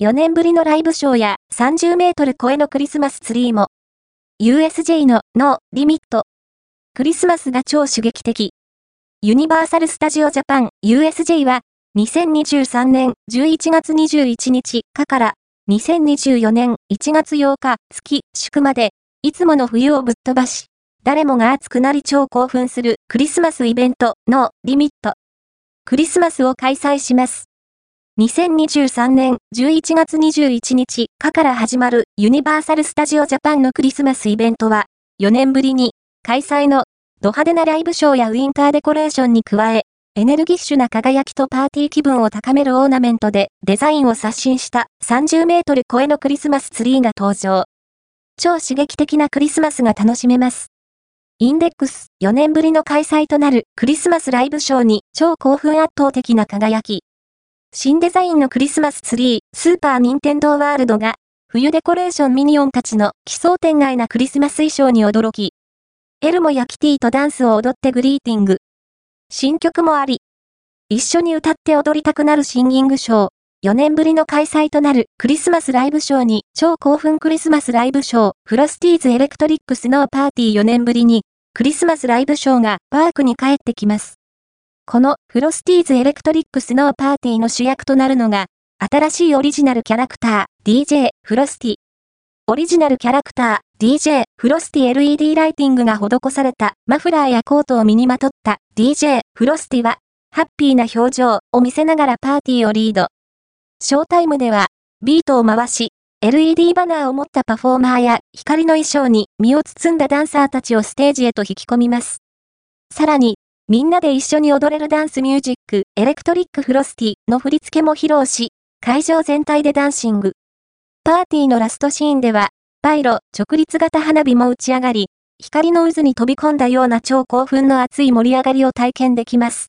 4年ぶりのライブショーや30メートル超えのクリスマスツリーも。USJ のノーリミット。クリスマスが超刺激的。ユニバーサル・スタジオ・ジャパン USJ は2023年11月21日かから2024年1月8日月祝までいつもの冬をぶっ飛ばし誰もが熱くなり超興奮するクリスマスイベントのリミット。クリスマスを開催します。2023年11月21日かから始まるユニバーサル・スタジオ・ジャパンのクリスマスイベントは4年ぶりに開催のド派手なライブショーやウィンターデコレーションに加えエネルギッシュな輝きとパーティー気分を高めるオーナメントでデザインを刷新した30メートル超えのクリスマスツリーが登場。超刺激的なクリスマスが楽しめます。インデックス4年ぶりの開催となるクリスマスライブショーに超興奮圧倒的な輝き。新デザインのクリスマスツリー、スーパーニンテンドーワールドが、冬デコレーションミニオンたちの奇想天外なクリスマス衣装に驚き、エルモやキティとダンスを踊ってグリーティング。新曲もあり、一緒に歌って踊りたくなるシンギングショー。4年ぶりの開催となるクリスマスライブショーに超興奮クリスマスライブショーフロスティーズエレクトリックスノーパーティー4年ぶりにクリスマスライブショーがパークに帰ってきます。このフロスティーズエレクトリックスノーパーティーの主役となるのが新しいオリジナルキャラクター DJ フロスティ。オリジナルキャラクター DJ フロスティ LED ライティングが施されたマフラーやコートを身にまとった DJ フロスティはハッピーな表情を見せながらパーティーをリード。ショータイムでは、ビートを回し、LED バナーを持ったパフォーマーや光の衣装に身を包んだダンサーたちをステージへと引き込みます。さらに、みんなで一緒に踊れるダンスミュージック、エレクトリックフロスティの振り付けも披露し、会場全体でダンシング。パーティーのラストシーンでは、パイロ、直立型花火も打ち上がり、光の渦に飛び込んだような超興奮の熱い盛り上がりを体験できます。